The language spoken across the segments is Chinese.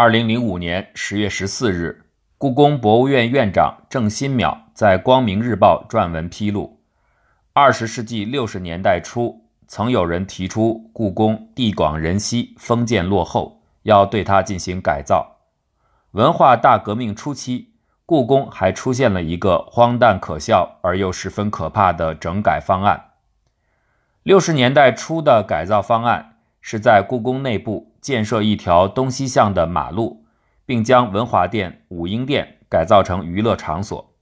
二零零五年十月十四日，故宫博物院院长郑新淼在《光明日报》撰文披露，二十世纪六十年代初，曾有人提出故宫地广人稀、封建落后，要对它进行改造。文化大革命初期，故宫还出现了一个荒诞可笑而又十分可怕的整改方案。六十年代初的改造方案是在故宫内部。建设一条东西向的马路，并将文华殿、武英殿改造成娱乐场所。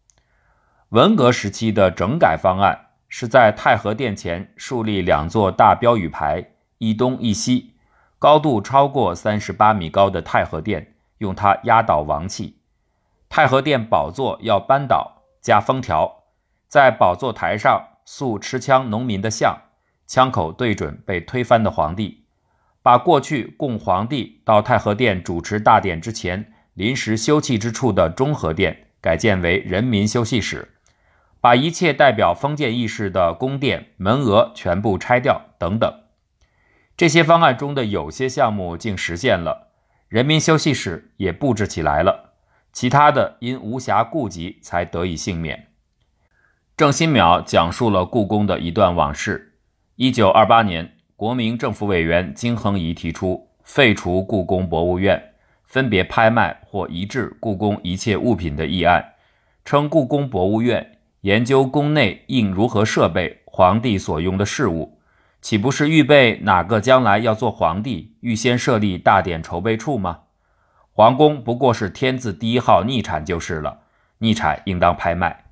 文革时期的整改方案是在太和殿前树立两座大标语牌，一东一西，高度超过三十八米高的太和殿，用它压倒王气。太和殿宝座要扳倒，加封条，在宝座台上塑持枪农民的像，枪口对准被推翻的皇帝。把过去供皇帝到太和殿主持大典之前临时休憩之处的中和殿改建为人民休息室，把一切代表封建意识的宫殿门额全部拆掉，等等。这些方案中的有些项目竟实现了，人民休息室也布置起来了，其他的因无暇顾及才得以幸免。郑新淼讲述了故宫的一段往事：一九二八年。国民政府委员金亨颐提出废除故宫博物院，分别拍卖或移置故宫一切物品的议案，称故宫博物院研究宫内应如何设备皇帝所用的事物，岂不是预备哪个将来要做皇帝，预先设立大典筹备处吗？皇宫不过是天字第一号逆产就是了，逆产应当拍卖。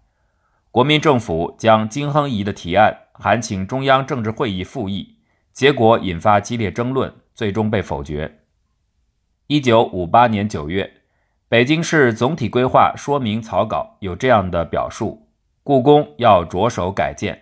国民政府将金亨颐的提案函请中央政治会议复议。结果引发激烈争论，最终被否决。一九五八年九月，北京市总体规划说明草稿有这样的表述：故宫要着手改建。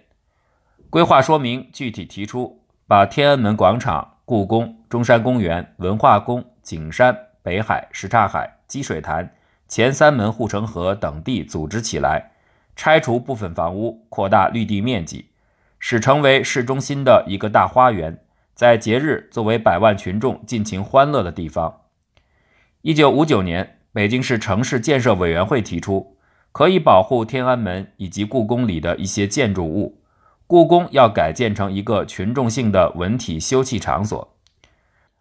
规划说明具体提出，把天安门广场、故宫、中山公园、文化宫、景山、北海、什刹海、积水潭、前三门护城河等地组织起来，拆除部分房屋，扩大绿地面积。使成为市中心的一个大花园，在节日作为百万群众尽情欢乐的地方。一九五九年，北京市城市建设委员会提出，可以保护天安门以及故宫里的一些建筑物，故宫要改建成一个群众性的文体休憩场所。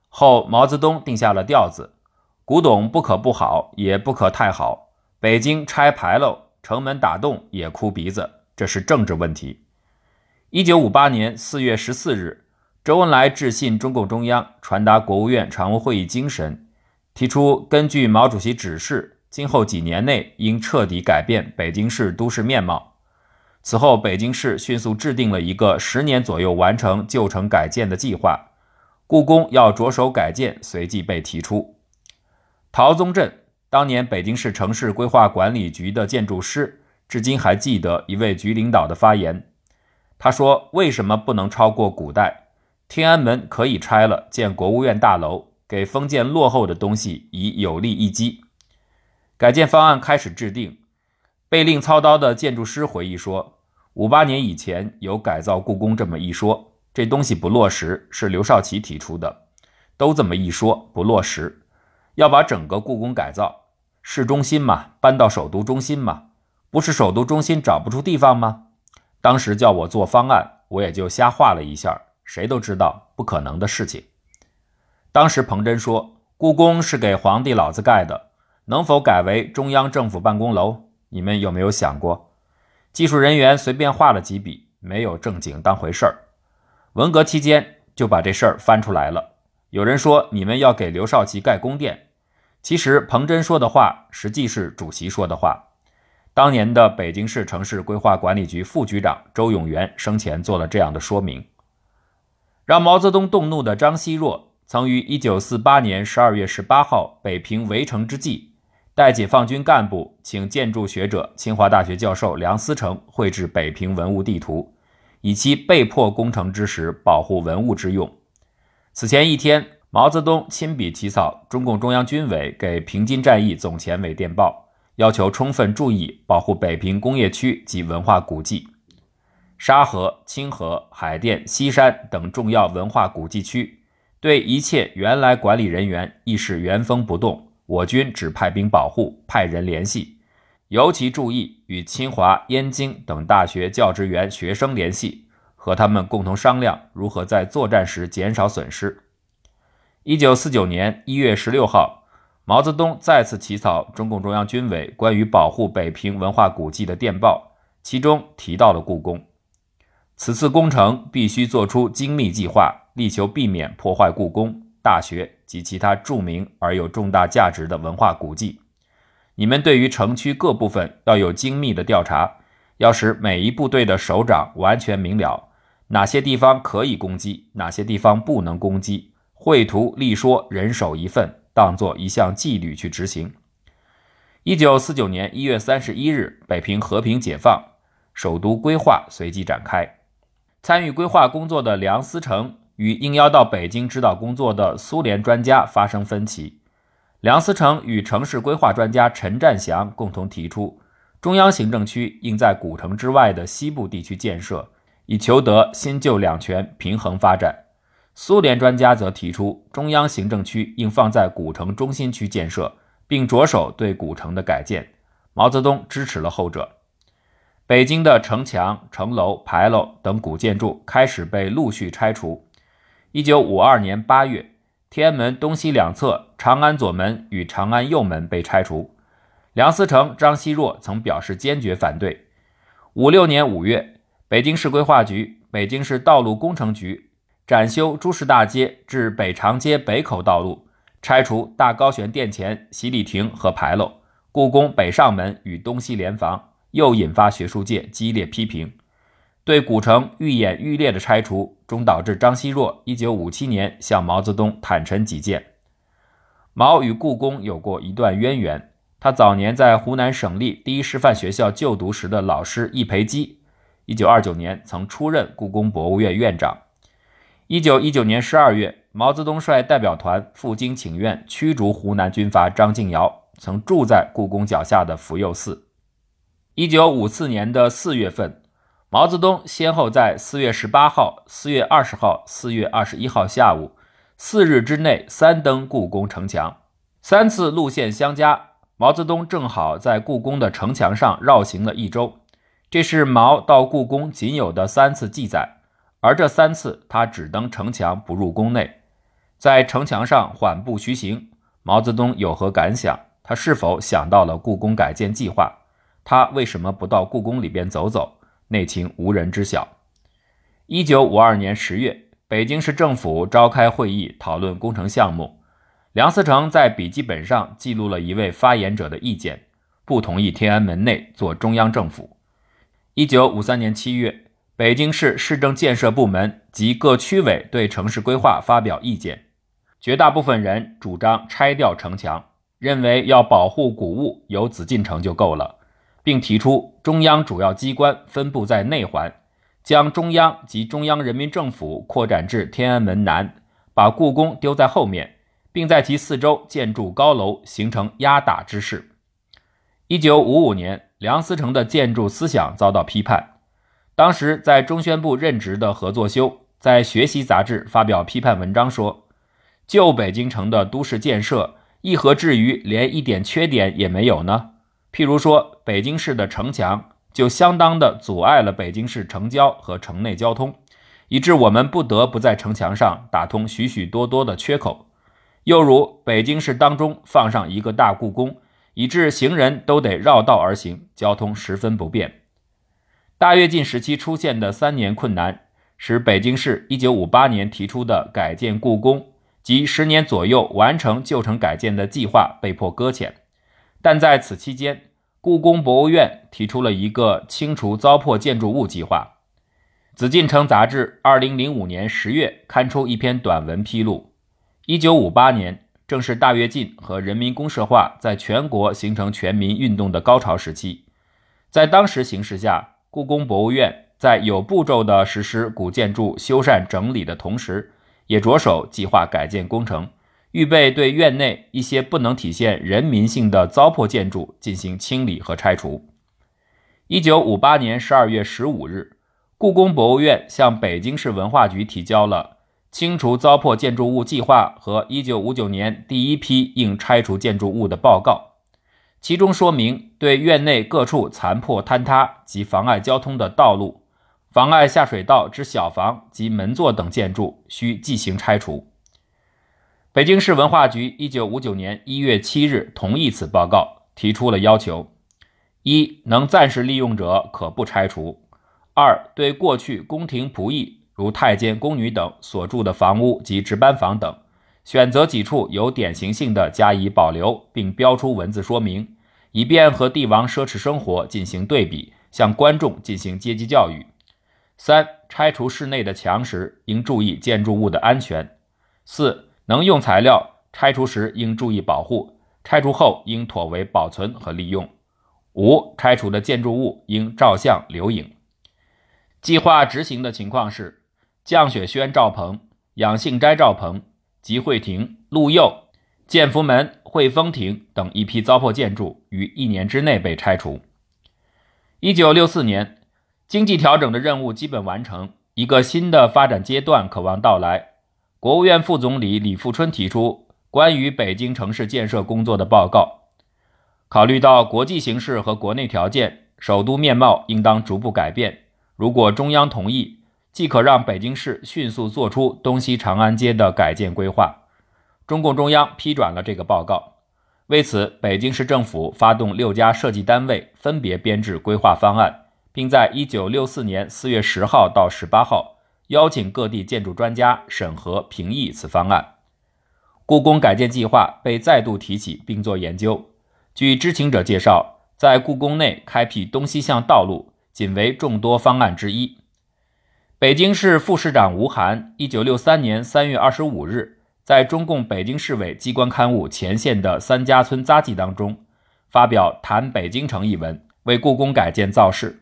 后毛泽东定下了调子：古董不可不好，也不可太好。北京拆牌楼，城门打洞也哭鼻子，这是政治问题。一九五八年四月十四日，周恩来致信中共中央，传达国务院常务会议精神，提出根据毛主席指示，今后几年内应彻底改变北京市都市面貌。此后，北京市迅速制定了一个十年左右完成旧城改建的计划，故宫要着手改建，随即被提出。陶宗镇，当年北京市城市规划管理局的建筑师，至今还记得一位局领导的发言。他说：“为什么不能超过古代？天安门可以拆了，建国务院大楼，给封建落后的东西以有力一击。”改建方案开始制定，被令操刀的建筑师回忆说：“五八年以前有改造故宫这么一说，这东西不落实，是刘少奇提出的，都这么一说不落实，要把整个故宫改造，市中心嘛，搬到首都中心嘛，不是首都中心找不出地方吗？”当时叫我做方案，我也就瞎画了一下，谁都知道不可能的事情。当时彭真说，故宫是给皇帝老子盖的，能否改为中央政府办公楼？你们有没有想过？技术人员随便画了几笔，没有正经当回事儿。文革期间就把这事儿翻出来了。有人说你们要给刘少奇盖宫殿，其实彭真说的话，实际是主席说的话。当年的北京市城市规划管理局副局长周永元生前做了这样的说明。让毛泽东动怒的张奚若，曾于1948年12月18号北平围城之际，代解放军干部请建筑学者、清华大学教授梁思成绘制北平文物地图，以其被迫攻城之时保护文物之用。此前一天，毛泽东亲笔起草中共中央军委给平津战役总前委电报。要求充分注意保护北平工业区及文化古迹，沙河、清河、海淀、西山等重要文化古迹区，对一切原来管理人员亦是原封不动，我军只派兵保护，派人联系，尤其注意与清华、燕京等大学教职员学生联系，和他们共同商量如何在作战时减少损失。一九四九年一月十六号，毛泽东再次起草中共中央军委关于保护北平文化古迹的电报，其中提到了故宫。此次工程必须做出精密计划，力求避免破坏故宫、大学。及其他著名而有重大价值的文化古迹，你们对于城区各部分要有精密的调查，要使每一部队的首长完全明了哪些地方可以攻击，哪些地方不能攻击，绘图立说，人手一份，当做一项纪律去执行。一九四九年一月三十一日，北平和平解放，首都规划随即展开，参与规划工作的梁思成。与应邀到北京指导工作的苏联专家发生分歧，梁思成与城市规划专家陈占祥共同提出，中央行政区应在古城之外的西部地区建设，以求得新旧两权平衡发展。苏联专家则提出，中央行政区应放在古城中心区建设，并着手对古城的改建。毛泽东支持了后者。北京的城墙、城楼、牌楼等古建筑开始被陆续拆除。一九五二年八月，天安门东西两侧长安左门与长安右门被拆除。梁思成、张奚若曾表示坚决反对。五六年五月，北京市规划局、北京市道路工程局展修朱市大街至北长街北口道路，拆除大高悬殿前洗礼亭和牌楼。故宫北上门与东西联防，又引发学术界激烈批评。对古城愈演愈烈的拆除，终导致张奚若1957年向毛泽东坦陈己见。毛与故宫有过一段渊源，他早年在湖南省立第一师范学校就读时的老师易培基，1929年曾出任故宫博物院院长。1919年12月，毛泽东率代表团赴京请愿，驱逐湖南军阀张敬尧，曾住在故宫脚下的福佑寺。1954年的4月份。毛泽东先后在四月十八号、四月二十号、四月二十一号下午四日之内三登故宫城墙，三次路线相加，毛泽东正好在故宫的城墙上绕行了一周。这是毛到故宫仅有的三次记载，而这三次他只登城墙不入宫内，在城墙上缓步徐行。毛泽东有何感想？他是否想到了故宫改建计划？他为什么不到故宫里边走走？内情无人知晓。一九五二年十月，北京市政府召开会议讨论工程项目。梁思成在笔记本上记录了一位发言者的意见，不同意天安门内做中央政府。一九五三年七月，北京市市政建设部门及各区委对城市规划发表意见，绝大部分人主张拆掉城墙，认为要保护古物，有紫禁城就够了。并提出中央主要机关分布在内环，将中央及中央人民政府扩展至天安门南，把故宫丢在后面，并在其四周建筑高楼，形成压打之势。一九五五年，梁思成的建筑思想遭到批判。当时在中宣部任职的何作修在《学习》杂志发表批判文章说：“旧北京城的都市建设，亦何至于连一点缺点也没有呢？”譬如说，北京市的城墙就相当的阻碍了北京市城郊和城内交通，以致我们不得不在城墙上打通许许多多的缺口。又如北京市当中放上一个大故宫，以致行人都得绕道而行，交通十分不便。大跃进时期出现的三年困难，使北京市1958年提出的改建故宫及十年左右完成旧城改建的计划被迫搁浅。但在此期间，故宫博物院提出了一个清除糟粕建筑物计划。紫禁城杂志二零零五年十月刊出一篇短文披露：一九五八年正是大跃进和人民公社化在全国形成全民运动的高潮时期。在当时形势下，故宫博物院在有步骤地实施古建筑修缮整理的同时，也着手计划改建工程。预备对院内一些不能体现人民性的糟粕建筑进行清理和拆除。一九五八年十二月十五日，故宫博物院向北京市文化局提交了《清除糟粕建筑物计划和1959年第一批应拆除建筑物的报告，其中说明对院内各处残破坍塌及妨碍交通的道路、妨碍下水道之小房及门座等建筑需即行拆除。北京市文化局1959年1月7日同意此报告，提出了要求：一、能暂时利用者可不拆除；二、对过去宫廷仆役。如太监、宫女等所住的房屋及值班房等，选择几处有典型性的加以保留，并标出文字说明，以便和帝王奢侈生活进行对比，向观众进行阶级教育。三、拆除室内的墙时，应注意建筑物的安全。四、能用材料，拆除时应注意保护，拆除后应妥为保存和利用。五、拆除的建筑物应照相留影。计划执行的情况是。降雪轩罩棚、养性斋罩棚、集会亭、陆佑、建福门、汇丰亭等一批糟粕建筑于一年之内被拆除。一九六四年，经济调整的任务基本完成，一个新的发展阶段可望到来。国务院副总理李富春提出关于北京城市建设工作的报告，考虑到国际形势和国内条件，首都面貌应当逐步改变。如果中央同意。即可让北京市迅速做出东西长安街的改建规划。中共中央批转了这个报告。为此，北京市政府发动六家设计单位分别编制规划方案，并在一九六四年四月十号到十八号邀请各地建筑专家审核评议此方案。故宫改建计划被再度提起并做研究。据知情者介绍，在故宫内开辟东西向道路仅为众多方案之一。北京市副市长吴晗，一九六三年三月二十五日，在中共北京市委机关刊物《前线的三家村杂记》当中，发表《谈北京城》一文，为故宫改建造势。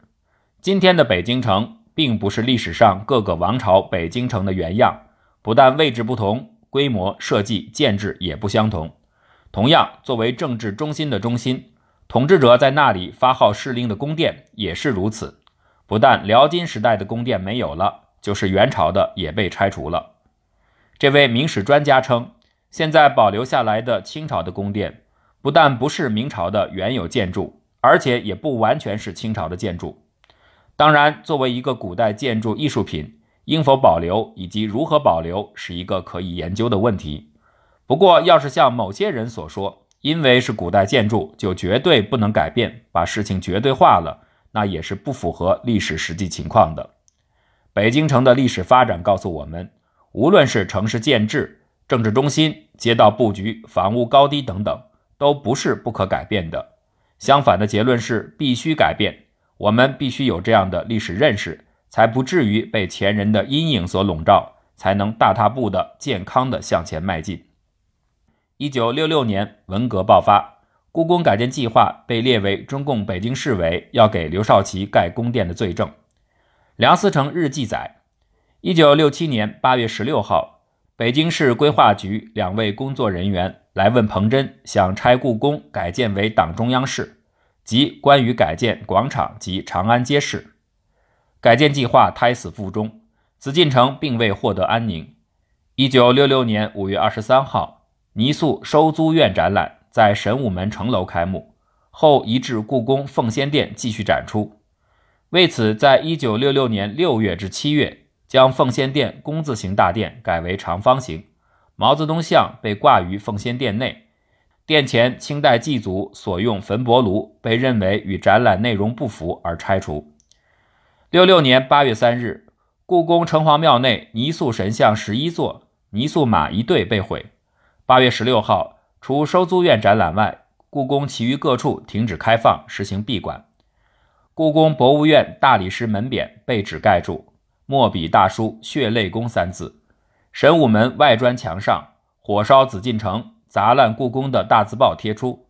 今天的北京城，并不是历史上各个王朝北京城的原样，不但位置不同，规模、设计、建制也不相同。同样，作为政治中心的中心，统治者在那里发号施令的宫殿也是如此。不但辽金时代的宫殿没有了，就是元朝的也被拆除了。这位明史专家称，现在保留下来的清朝的宫殿，不但不是明朝的原有建筑，而且也不完全是清朝的建筑。当然，作为一个古代建筑艺术品，应否保留以及如何保留，是一个可以研究的问题。不过，要是像某些人所说，因为是古代建筑，就绝对不能改变，把事情绝对化了。那也是不符合历史实际情况的。北京城的历史发展告诉我们，无论是城市建制、政治中心、街道布局、房屋高低等等，都不是不可改变的。相反的结论是必须改变。我们必须有这样的历史认识，才不至于被前人的阴影所笼罩，才能大踏步的、健康的向前迈进。一九六六年，文革爆发。故宫改建计划被列为中共北京市委要给刘少奇盖宫殿的罪证。梁思成日记载，一九六七年八月十六号，北京市规划局两位工作人员来问彭真，想拆故宫改建为党中央室，即关于改建广场及长安街市。改建计划胎死腹中，紫禁城并未获得安宁。一九六六年五月二十三号，泥塑收租院展览。在神武门城楼开幕后，移至故宫奉先殿继续展出。为此，在一九六六年六月至七月，将奉先殿工字形大殿改为长方形，毛泽东像被挂于奉先殿内。殿前清代祭祖所用焚帛炉被认为与展览内容不符而拆除。六六年八月三日，故宫城隍庙内泥塑神像十一座、泥塑马一对被毁。八月十六号。除收租院展览外，故宫其余各处停止开放，实行闭馆。故宫博物院大理石门匾被指盖住，墨笔大书“血泪宫”三字。神武门外砖墙上“火烧紫禁城，砸烂故宫”的大字报贴出。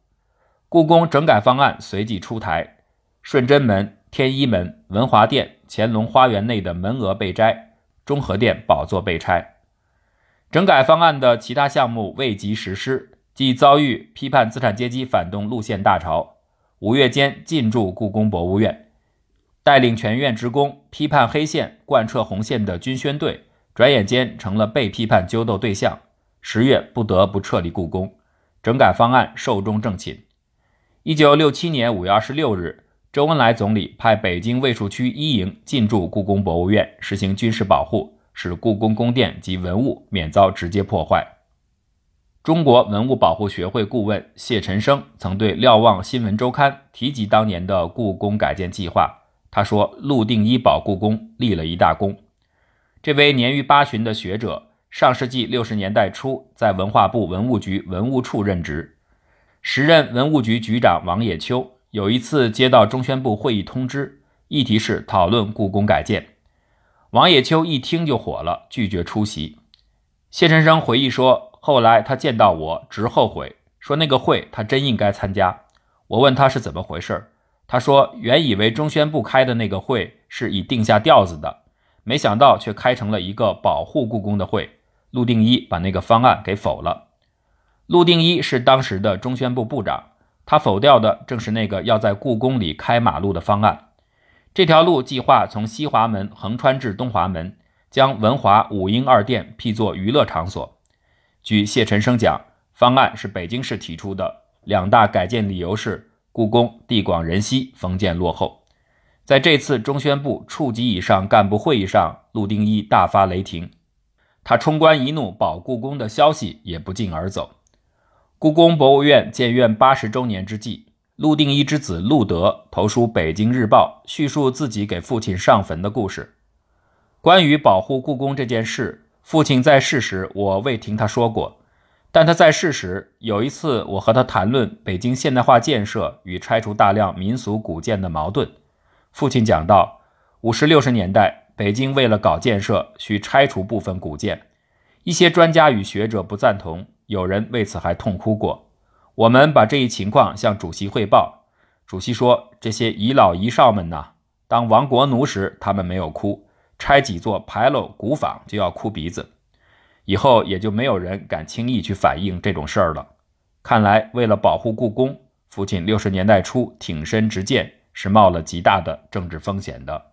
故宫整改方案随即出台，顺贞门、天一门、文华殿、乾隆花园内的门额被摘，中和殿宝座被拆。整改方案的其他项目未及实施。即遭遇批判资产阶级反动路线大潮，五月间进驻故宫博物院，带领全院职工批判黑线、贯彻红线的军宣队，转眼间成了被批判纠斗对象。十月不得不撤离故宫，整改方案寿终正寝。一九六七年五月二十六日，周恩来总理派北京卫戍区一营进驻故宫博物院，实行军事保护，使故宫宫殿及文物免遭直接破坏。中国文物保护学会顾问谢晨生曾对《瞭望新闻周刊》提及当年的故宫改建计划。他说：“陆定一保故宫立了一大功。”这位年逾八旬的学者，上世纪六十年代初在文化部文物局文物处任职。时任文物局局长王野秋有一次接到中宣部会议通知，议题是讨论故宫改建。王野秋一听就火了，拒绝出席。谢晨生回忆说。后来他见到我，直后悔，说那个会他真应该参加。我问他是怎么回事，他说原以为中宣部开的那个会是已定下调子的，没想到却开成了一个保护故宫的会。陆定一把那个方案给否了。陆定一是当时的中宣部部长，他否掉的正是那个要在故宫里开马路的方案。这条路计划从西华门横穿至东华门，将文华武英二殿辟作娱乐场所。据谢晨生讲，方案是北京市提出的，两大改建理由是故宫地广人稀，封建落后。在这次中宣部处级以上干部会议上，陆定一大发雷霆，他冲冠一怒，保故宫的消息也不胫而走。故宫博物院建院八十周年之际，陆定一之子陆德投书《北京日报》，叙述自己给父亲上坟的故事。关于保护故宫这件事。父亲在世时，我未听他说过；但他在世时，有一次我和他谈论北京现代化建设与拆除大量民俗古建的矛盾。父亲讲到，五十六十年代，北京为了搞建设，需拆除部分古建，一些专家与学者不赞同，有人为此还痛哭过。我们把这一情况向主席汇报，主席说：“这些遗老遗少们呐，当亡国奴时，他们没有哭。”拆几座牌楼古坊就要哭鼻子，以后也就没有人敢轻易去反映这种事儿了。看来，为了保护故宫，父亲六十年代初挺身直谏是冒了极大的政治风险的。